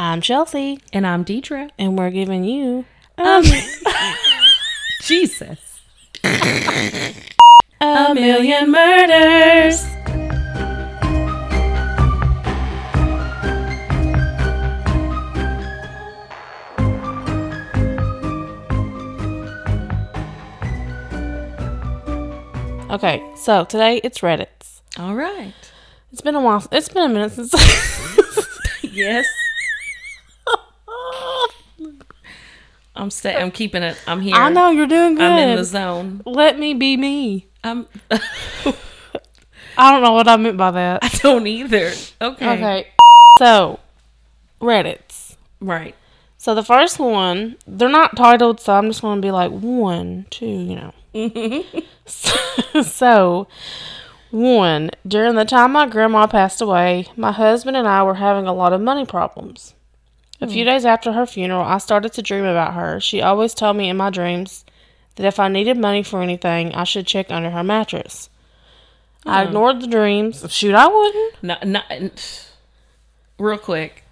I'm Chelsey, And I'm Deidre. and we're giving you Um, Jesus. a million murders. Okay, so today it's Reddit's. All right. It's been a while. It's been a minute since. Yes. I'm stay. I'm keeping it. I'm here. I know you're doing good. I'm in the zone. Let me be me. I'm. I don't know what I meant by that. I don't either. Okay. Okay. So, Reddit's. Right. So the first one, they're not titled, so I'm just going to be like one, two, you know. so, so, one, during the time my grandma passed away, my husband and I were having a lot of money problems. A few hmm. days after her funeral, I started to dream about her. She always told me in my dreams that if I needed money for anything, I should check under her mattress. I hmm. ignored the dreams. Shoot, I wouldn't. No, no, real quick.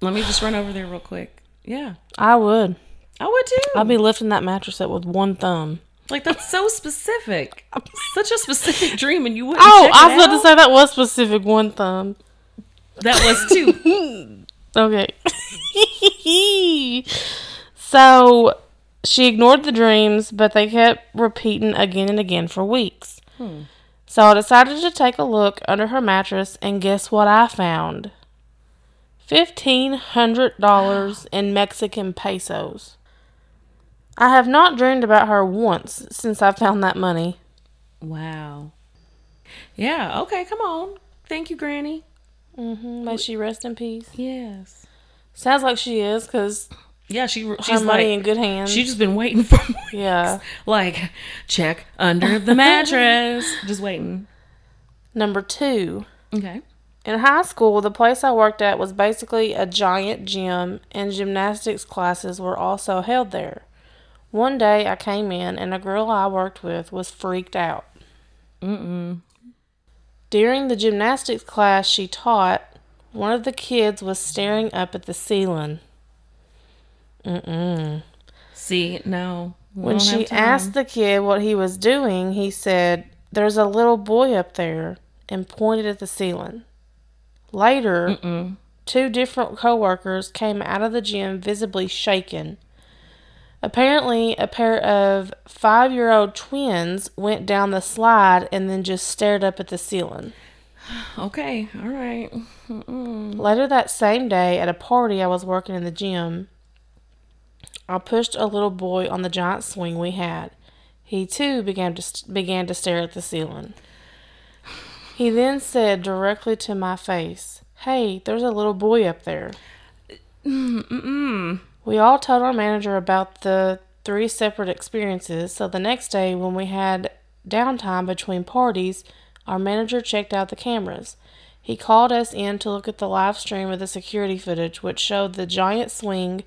Let me just run over there real quick. Yeah, I would. I would too. I'd be lifting that mattress up with one thumb. like that's so specific. Such a specific dream, and you wouldn't. Oh, check I was about to say that was specific one thumb. that was too. Okay. so she ignored the dreams, but they kept repeating again and again for weeks. Hmm. So I decided to take a look under her mattress, and guess what I found? Fifteen hundred dollars in Mexican pesos. I have not dreamed about her once since I found that money. wow. Yeah. Okay. Come on. Thank you, Granny. Hmm May she rest in peace. Yes. Sounds like she is, because Yeah. She. She's money like. in good hands. She's just been waiting for. yeah. Like check under the mattress. just waiting. Number two. Okay. In high school, the place I worked at was basically a giant gym, and gymnastics classes were also held there. One day I came in, and a girl I worked with was freaked out. Mm-mm. During the gymnastics class she taught, one of the kids was staring up at the ceiling. Mm-mm. See, no. When she asked the kid what he was doing, he said, There's a little boy up there, and pointed at the ceiling. Later, Mm-mm. two different coworkers came out of the gym visibly shaken. Apparently, a pair of five year old twins went down the slide and then just stared up at the ceiling. Okay. All right. Later that same day, at a party I was working in the gym, I pushed a little boy on the giant swing we had. He too began to st- began to stare at the ceiling. He then said directly to my face, "Hey, there's a little boy up there." Mm-mm. We all told our manager about the three separate experiences, so the next day when we had downtime between parties, our manager checked out the cameras. He called us in to look at the live stream of the security footage, which showed the giant swing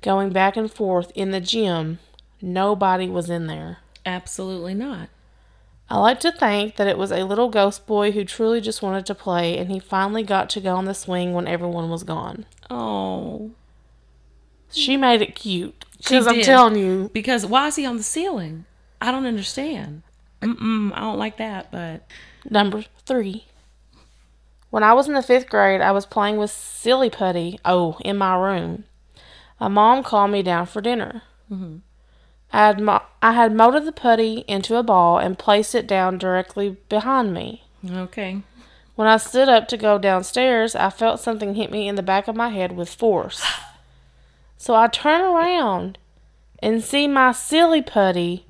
going back and forth in the gym. Nobody was in there. Absolutely not. I like to think that it was a little ghost boy who truly just wanted to play, and he finally got to go on the swing when everyone was gone. Oh. She made it cute. She Because I'm did. telling you, Because why is he on the ceiling? I don't understand. Mm-mm. I don't like that, but Number three. When I was in the fifth grade, I was playing with silly putty. Oh, in my room. My mom called me down for dinner. Mm-hmm. I had mo- I had molded the putty into a ball and placed it down directly behind me. okay. When I stood up to go downstairs, I felt something hit me in the back of my head with force. So I turn around and see my silly putty.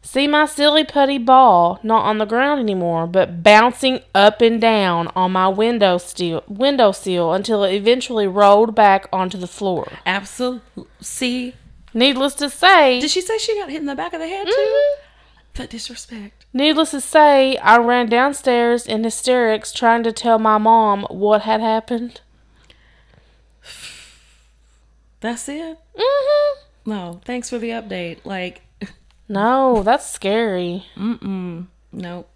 See my silly putty ball not on the ground anymore, but bouncing up and down on my window sill, windowsill until it eventually rolled back onto the floor. Absolutely. See, Needless to say, did she say she got hit in the back of the head too? Mhm. The disrespect. Needless to say, I ran downstairs in hysterics trying to tell my mom what had happened. That's it. hmm No, thanks for the update. Like, No, that's scary. mm-mm. Nope.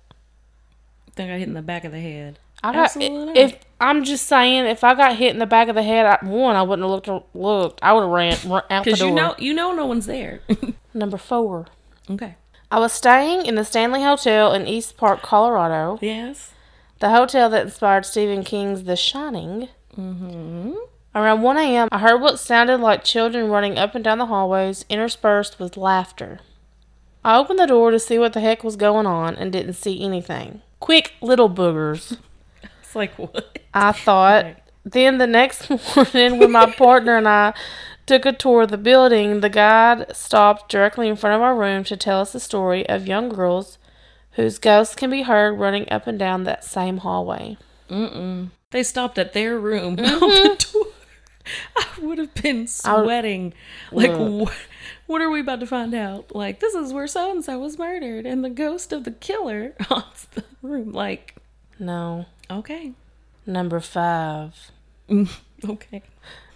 Think I hit in the back of the head. I got Absolutely not. if I'm just saying, if I got hit in the back of the head, I, one, I wouldn't have looked. Looked, I would have ran, ran out the Because door. you know, you know, no one's there. Number four. okay. I was staying in the Stanley Hotel in Estes Park, Colorado, Yes. the hotel that inspired Stephen King's The Shining. Mm-hmm. Around 1 a.m., I heard what sounded like children running up and down the hallways, interspersed with laughter. I opened the door to see what the heck was going on and didn't see anything. Quick little boogers, It's like what? I thought. Right. Then the next morning, when my partner and I took a tour of the building, the guide stopped directly in front of our room to tell us the story of young girls whose ghosts can be heard running up and down that same hallway. Mm-mm. They stopped at their room. Mm-hmm. on the door. I would have been sweating. Like, mm. what, what are we about to find out? Like, this is where so and so was murdered, and the ghost of the killer haunts the room. Like, No. okay, Number five. okay.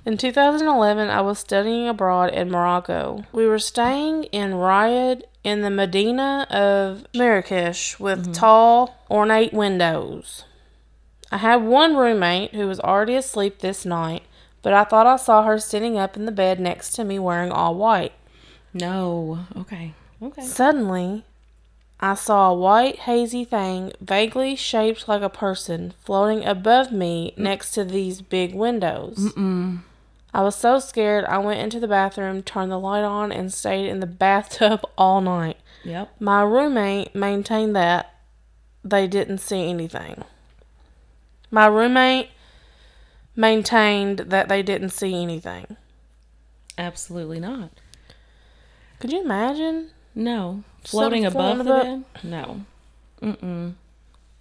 In 2011, I was studying abroad in Morocco. We were staying in riad in the Medina of Marrakesh with mm-hmm. tall, ornate windows. I had one roommate who was already asleep this night, but I thought I saw her sitting up in the bed next to me wearing all white. No, okay, okay. Suddenly, I saw a white, hazy thing, vaguely shaped like a person, floating above me mm. next to these big windows. Mm-mm. I was so scared, I went into the bathroom, turned the light on, and stayed in the bathtub all night. Yep. My roommate maintained that they didn't see anything. My roommate maintained that they didn't see anything. Absolutely not. Could you imagine? No. Floating above the bed? No. Mm-mm.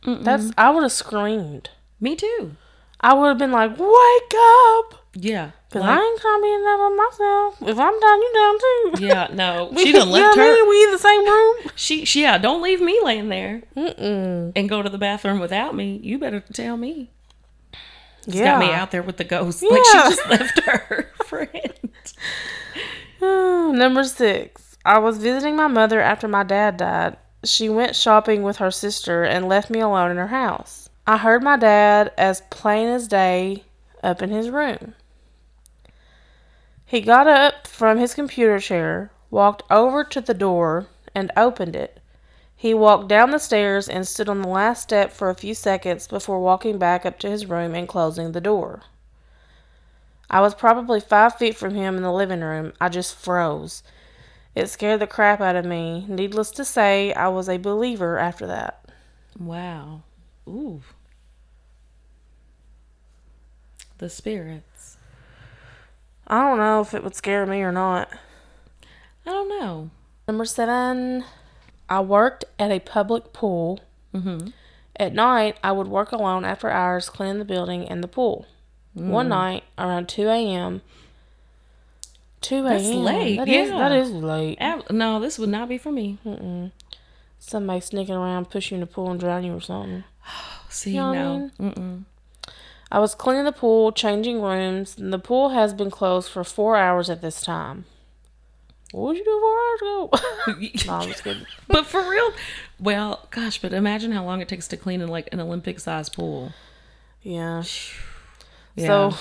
Mm-mm. That's I would have screamed. me too. I would have been like, "Wake up!" Yeah. Cause Like, I ain't to be in there by myself. If I'm down, you down too. yeah, no. We- She done you left know what I her. mean? We in the same room. She, she, yeah, don't leave me laying there Mm-mm. and go to the bathroom without me. You better tell me. She's Yeah. got me out there with the ghost. Like she just left her friend. Number six. I was visiting my mother after my dad died. She went shopping with her sister and left me alone in her house. I heard my dad as plain as day up in his room. He got up from his computer chair, walked over to the door, and opened it. He walked down the stairs and stood on the last step for a few seconds before walking back up to his room and closing the door. I was probably five feet from him in the living room. I just froze. It scared the crap out of me. Needless to say, I was a believer after that. Wow. Ooh. The spirits. I don't know if it would scare me or not. I don't know. Number seven, I worked at a public pool. Mm-hmm. At night, I would work alone after hours cleaning the building and the pool. Mm. One night, around 2 a.m., 2 a.m. That's late, That is- yeah. that is late. Ab- no, this would not be for me. Mm-mm. Somebody sneaking around, push you in the pool and drown you or something. See, You know what I mean? I was cleaning the pool, changing rooms, and the pool has been closed for four hours at this time. What would you do four hours ago? no, I'm just kidding. but for real, well, gosh, but imagine how long it takes to clean in like an Olympic-sized pool. Yeah. Yeah. So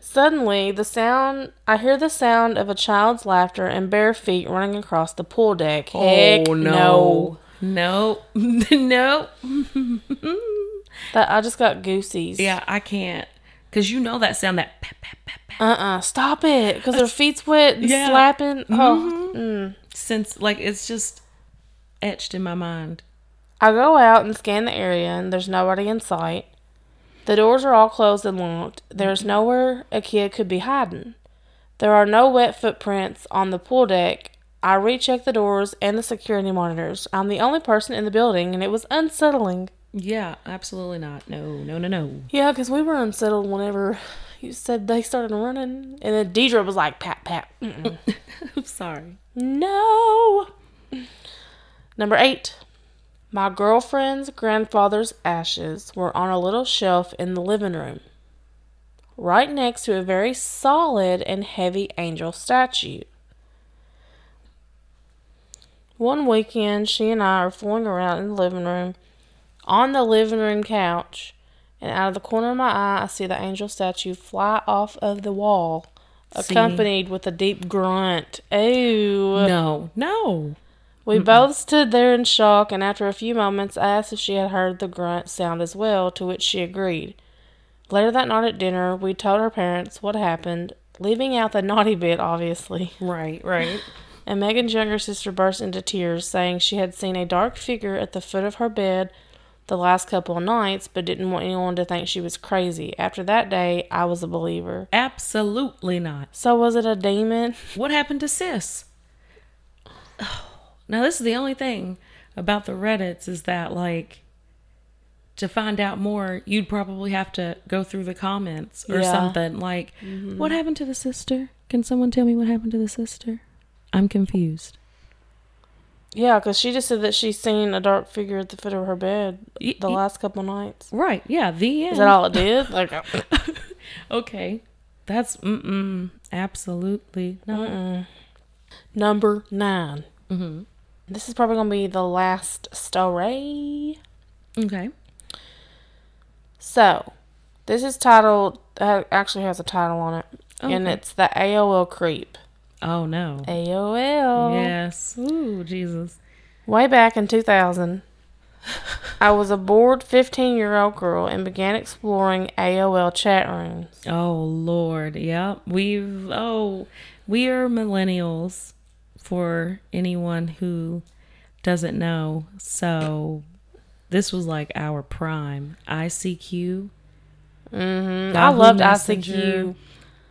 suddenly, the sound I hear the sound of a child's laughter and bare feet running across the pool deck. Oh, Heck oh no. no, no, no. That I just got goosies. yeah, I can't, cause you know that sound that. Pap, pap, pap, pap. Uh uh Stop it. Because their feet's wet and Yeah. slapping. Oh. Mm. Since like it's just etched in my mind. I go out and scan the area, and there's nobody in sight. The doors are all closed and locked. There's nowhere a kid could be hiding. There are no wet footprints on the pool deck. I recheck the doors and the security monitors. I'm the only person in the building, and it was unsettling. Yeah, absolutely not. No, no, no, no. Yeah, because we were unsettled whenever you said they started running, and then Deidre was like, "Pat, pat." I'm sorry. No. Number eight. My girlfriend's grandfather's ashes were on a little shelf in the living room, right next to a very solid and heavy angel statue. One weekend, she and I are fooling around in the living room, on the living room couch, and out of the corner of my eye, I see the angel statue fly off of the wall, See? accompanied with a deep grunt. Ew. No, no. We both stood there in shock, and after a few moments, I asked if she had heard the grunt sound as well, to which she agreed. Later that night at dinner, we told our parents what happened, leaving out the naughty bit, obviously. Right, right. And Megan's younger sister burst into tears, saying she had seen a dark figure at the foot of her bed the last couple of nights, but didn't want anyone to think she was crazy. After that day, I was a believer. Absolutely not. So, was it a demon? What happened to sis? Now, this is the only thing about the Reddits is that, like, to find out more, you'd probably have to go through the comments or Yeah. something. Like, mm-hmm. what happened to the sister? Can someone tell me what happened to the sister? I'm confused. Yeah, because she just said that she's seen a dark figure at the foot of her bed the y- last couple nights. Right. Yeah. The end. Is that all it did? Like, Okay. That's mm-mm. Absolutely not. number 9 Mm-hmm. This is probably going to be the last story. Okay. So, this is titled, uh, actually has a title on it, and it's the AOL Creep. Oh no. AOL. Yes. Ooh, Jesus. Way back in 2000, I was a bored 15 year old girl and began exploring AOL chat rooms. Oh Lord. Yep. We've oh we are millennials for anyone who doesn't know. So this was like our prime. ICQ. Mm-hmm. I loved Messenger. ICQ.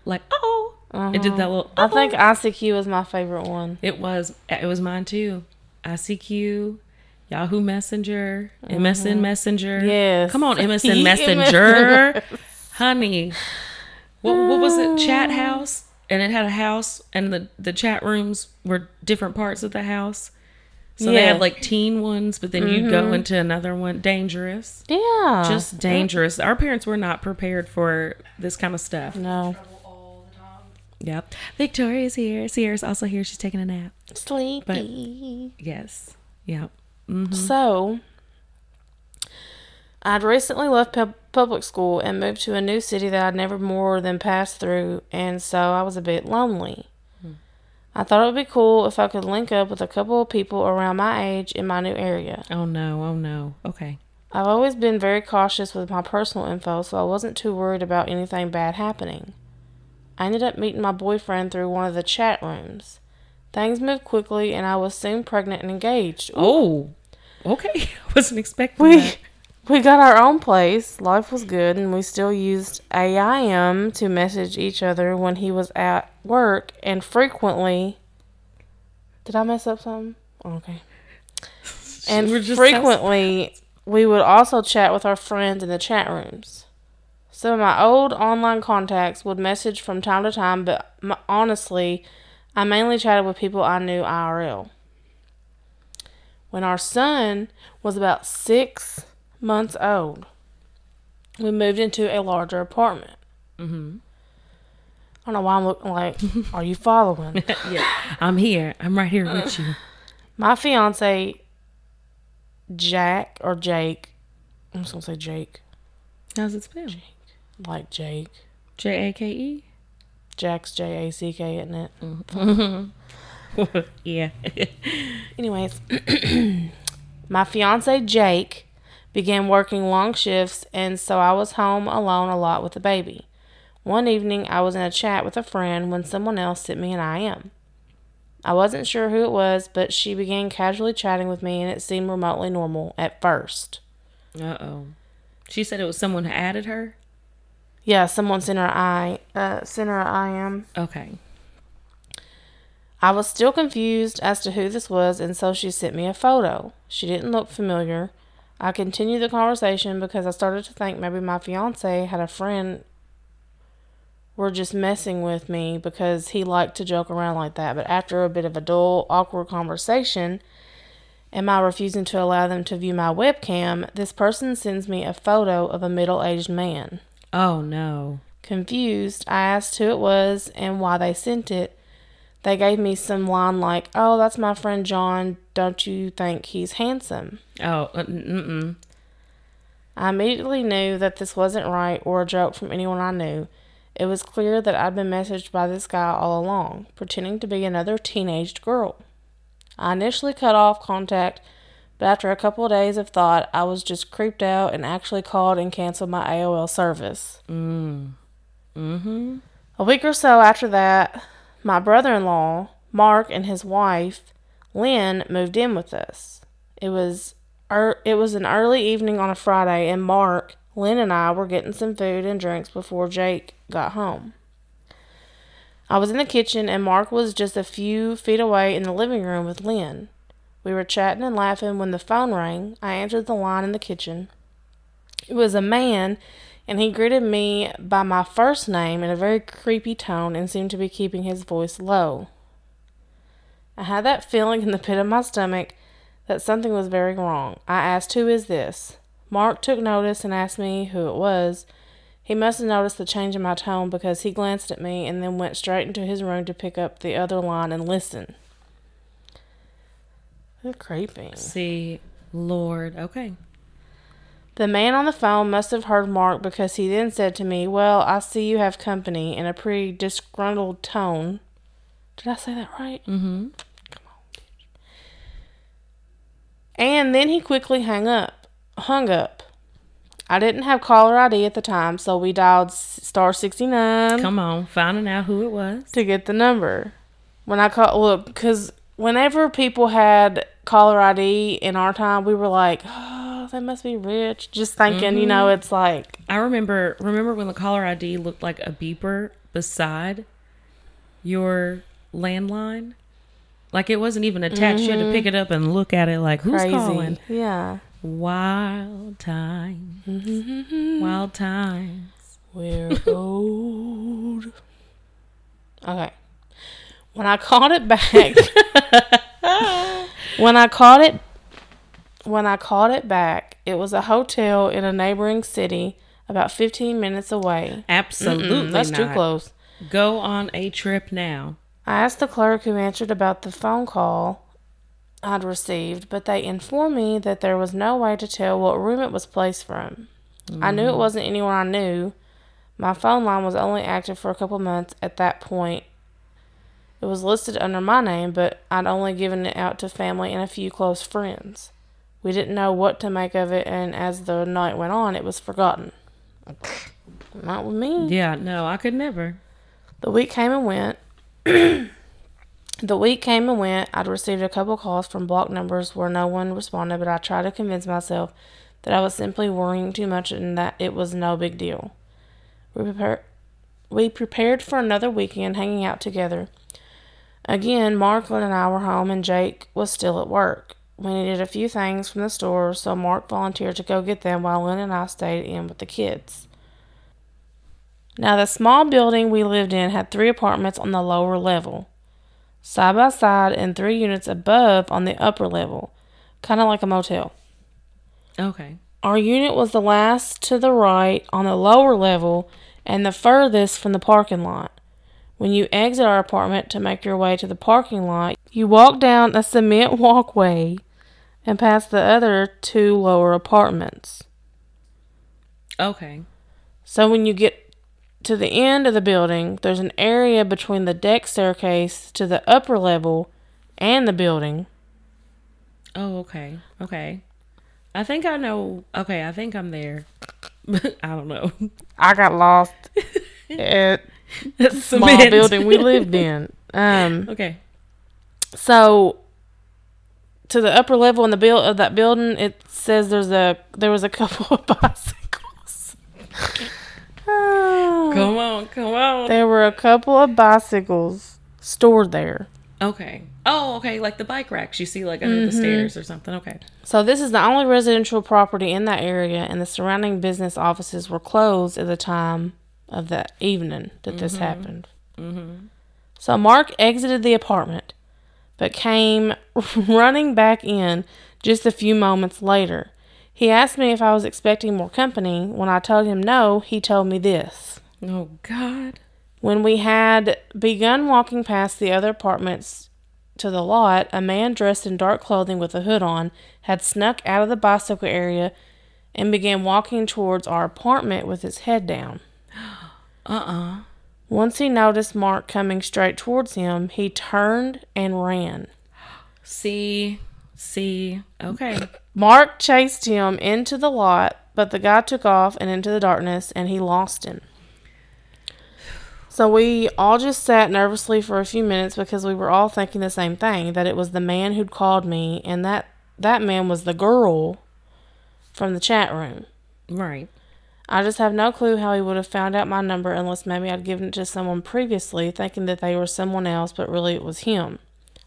Like, oh it did that little I think oh. ICQ was my favorite one. it was it was mine too. ICQ, Yahoo Messenger, MSN Messenger. Mm-hmm. Yes. Come on, MSN. Messenger. Honey. What, what was it? Chat house? And it had a house, and the, the chat rooms were different parts of the house. So they Yeah. Mm-hmm. had like teen ones, but then you'd go into another one. Dangerous. Yeah. Just dangerous. Our parents were not prepared for this kind of stuff. no. Yep. Victoria's here. Sierra's also here. She's taking a nap. Sleepy. Yes. Yep. Mm-hmm. So, I'd recently left pub- public school and moved to a new city that I'd never more than passed through, and so I was a bit lonely. I thought it would be cool if I could link up with a couple of people around my age in my new area. Oh no. Oh no. Okay. I've always been very cautious with my personal info, so I wasn't too worried about anything bad happening. I ended up meeting my boyfriend through one of the chat rooms. Things moved quickly, and I was soon pregnant and engaged. Oh. Okay. I wasn't expecting We that. we got our own place. Life was good, and we still used AIM to message each other when he was at work, and frequently. Did I mess up something? Oh, okay. And frequently, we would also chat with our friends in the chat rooms. Some of my old online contacts would message from time to time, but m- honestly, I mainly chatted with people I knew IRL. When our son was about six months old, we moved into a larger apartment. Mm-hmm. I don't know why I'm looking like, are you following? yeah. I'm here. I'm right here with you. My fiance, Jack or Jake, I'm just gonna say Jake, How's it spelled? Like Jake. J A K E. Jack's J A C K, isn't it? Yeah. Anyways, my fiance Jake began working long shifts, and so I was home alone a lot with the baby. One evening, I was in a chat with a friend when someone else sent me an IM. I wasn't sure who it was, but she began casually chatting with me, and it seemed remotely normal at first. Uh oh. She said it was someone who added her. Yeah, someone sent her I uh, sent her an IM. Okay. I was still confused as to who this was, and so she sent me a photo. She didn't look familiar. I continued the conversation because I started to think maybe my fiance had a friend were just messing with me because he liked to joke around like that. But after a bit of a dull, awkward conversation, and my refusing to allow them to view my webcam, this person sends me a photo of a middle aged man. Oh no. Confused, I asked who it was and why they sent it. They gave me some line like, Oh, that's my friend John. Don't you think he's handsome? Oh. uh, Mm-mm. I immediately knew that this wasn't right or a joke from anyone I knew. It was clear that I'd been messaged by this guy all along, pretending to be another teenaged girl. I initially cut off contact, but after a couple of days of thought, I was just creeped out and actually called and canceled my AOL service. Mm. Mm-hmm. A week or so after that, my brother in law, Mark, and his wife, Lynn, moved in with us. It was er, it was an early evening on a Friday, and Mark, Lynn, and I were getting some food and drinks before Jake got home. I was in the kitchen, and Mark was just a few feet away in the living room with Lynn. We were chatting and laughing when the phone rang. I answered the line in the kitchen. It was a man, and he greeted me by my first name in a very creepy tone and seemed to be keeping his voice low. I had that feeling in the pit of my stomach that something was very wrong. I asked, Who is this? Mark took notice and asked me who it was. He must have noticed the change in my tone because he glanced at me and then went straight into his room to pick up the other line and listen. They're creepy. See, Lord. Okay. The man on the phone must have heard Mark because he then said to me, Well, I see you have company in a pretty disgruntled tone. Did I say that right? Mm-hmm. Come on, bitch. And then he quickly hung up. Hung up. I didn't have caller ID at the time, so we dialed star 69 Come on, finding out who it was. to get the number. When I called, look, because whenever people had caller ID in our time, we were like, oh, they must be rich. Just thinking, you know, mm-hmm. it's like, I remember remember when the caller ID looked like a beeper beside your landline. Like it wasn't even attached. You had to mm-hmm. pick it up and look at it like who's crazy. calling. Yeah. Wild time. Mm-hmm. Wild times. We're old. Okay. When I called it back, when I called it, when I called it back, it was a hotel in a neighboring city, about 15 minutes away. Absolutely Mm, that's too close. Go on a trip now. I asked the clerk who answered about the phone call I'd received, but they informed me that there was no way to tell what room it was placed from. I knew it wasn't anywhere I knew. My phone line was only active for a couple months at that point. It was listed under my name, but I'd only given it out to family and a few close friends. We didn't know what to make of it, and as the night went on, it was forgotten. Not with me. Yeah, no, I could never. The week came and went. the week came and went. I'd received a couple calls from block numbers where no one responded, but I tried to convince myself that I was simply worrying too much and that it was no big deal. We prepared, we prepared for another weekend hanging out together. Again, Mark, Lynn and I were home, and Jake was still at work. We needed a few things from the store, so Mark volunteered to go get them while Lynn and I stayed in with the kids. Now, the small building we lived in had three apartments on the lower level, side by side, and three units above on the upper level, kind of like a motel. Okay. Our unit was the last to the right on the lower level and the furthest from the parking lot. When you exit our apartment to make your way to the parking lot, you walk down a cement walkway and past the other two lower apartments. Okay. So when you get to the end of the building, there's an area between the deck staircase to the upper level and the building. Oh, okay. Okay. I think I know. Okay, I think I'm there. I don't know. I got lost at the small building we lived in. Um, Okay. so to the upper level in the build of that building, it says there's a there was a couple of bicycles. Come on, come on. there were a couple of bicycles stored there. Okay. Oh, okay. Like the bike racks you see like under the stairs or something. Okay. So this is the only residential property in that area, and the surrounding business offices were closed at the time of that evening that this mm-hmm. happened. Mm-hmm. So Mark exited the apartment, but came running back in just a few moments later. He asked me if I was expecting more company. When I told him no, he told me this. Oh God. When we had begun walking past the other apartments to the lot, a man dressed in dark clothing with a hood on had snuck out of the bicycle area and began walking towards our apartment with his head down. Uh-uh. Once he noticed Mark coming straight towards him, he turned and ran. See, see. Okay. Mark chased him into the lot, but the guy took off and into the darkness, and he lost him. So we all just sat nervously for a few minutes because we were all thinking the same thing that it was the man who'd called me, and that that man was the girl from the chat room. Right. I just have no clue how he would have found out my number unless maybe I'd given it to someone previously, thinking that they were someone else, but really it was him.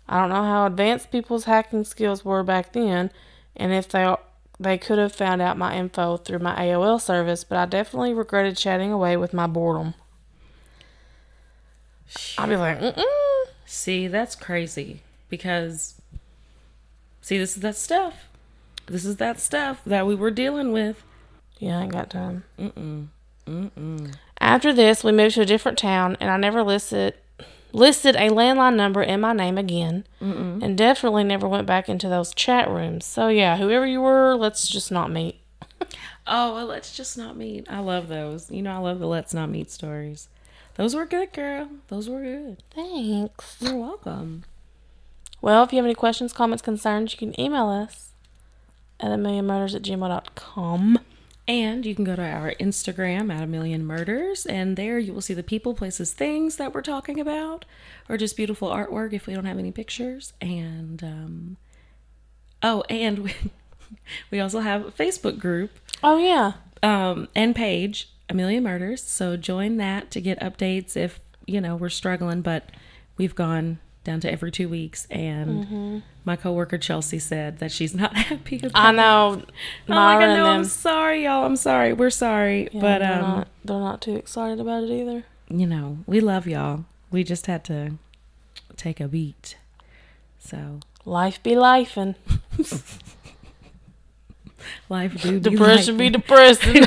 I don't know how advanced people's hacking skills were back then, and if they they could have found out my info through my AOL service, but I definitely regretted chatting away with my boredom. I'd be like, Mm-mm. See, that's crazy because see, this is that stuff. This is that stuff that we were dealing with. Yeah, I ain't got time. Mm-mm. Mm-mm. After this, we moved to a different town, and I never listed listed a landline number in my name again, Mm-mm. and definitely never went back into those chat rooms. So yeah, whoever you were, let's just not meet. Oh, well, let's just not meet. I love those. You know, I love the let's not meet stories. Those were good, girl. Those were good. Thanks. You're welcome. Well, if you have any questions, comments, concerns, you can email us at a million murders at gmail.com. And you can go to our Instagram at a million murders, and there you will see the people, places, things that we're talking about, or just beautiful artwork if we don't have any pictures. And um, oh, and we, we also have a Facebook group Oh yeah. um, and page, a million murders. So join that to get updates if you know we're struggling, but we've gone down to every two weeks. And my coworker Chelsey said that she's not happy. About I know. Myra god, and no, I'm sorry, y'all. I'm sorry. We're sorry. Yeah, but they're um not, they're not too excited about it either. you know, we love y'all. We just had to take a beat. So Life be life and life do be depression be depressing.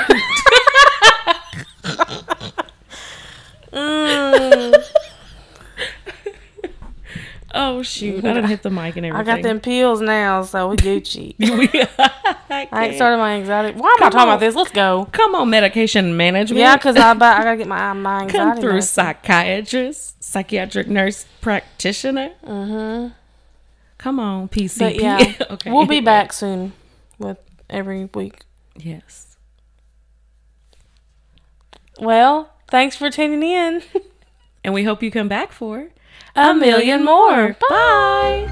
mm, Oh shoot! I didn't hit the mic and everything. I got them pills now, so we Gucci. I, I ain't started my anxiety. Why am I talking on. about this? Let's go. Come on, medication management. Yeah, because I, I gotta get my my anxiety. come through, medicine. psychiatrist, psychiatric nurse practitioner. Mhm. Come on, PCP. But yeah, okay, we'll be back soon with every week. Yes. Well, thanks for tuning in. And we hope you come back for A million more. Bye.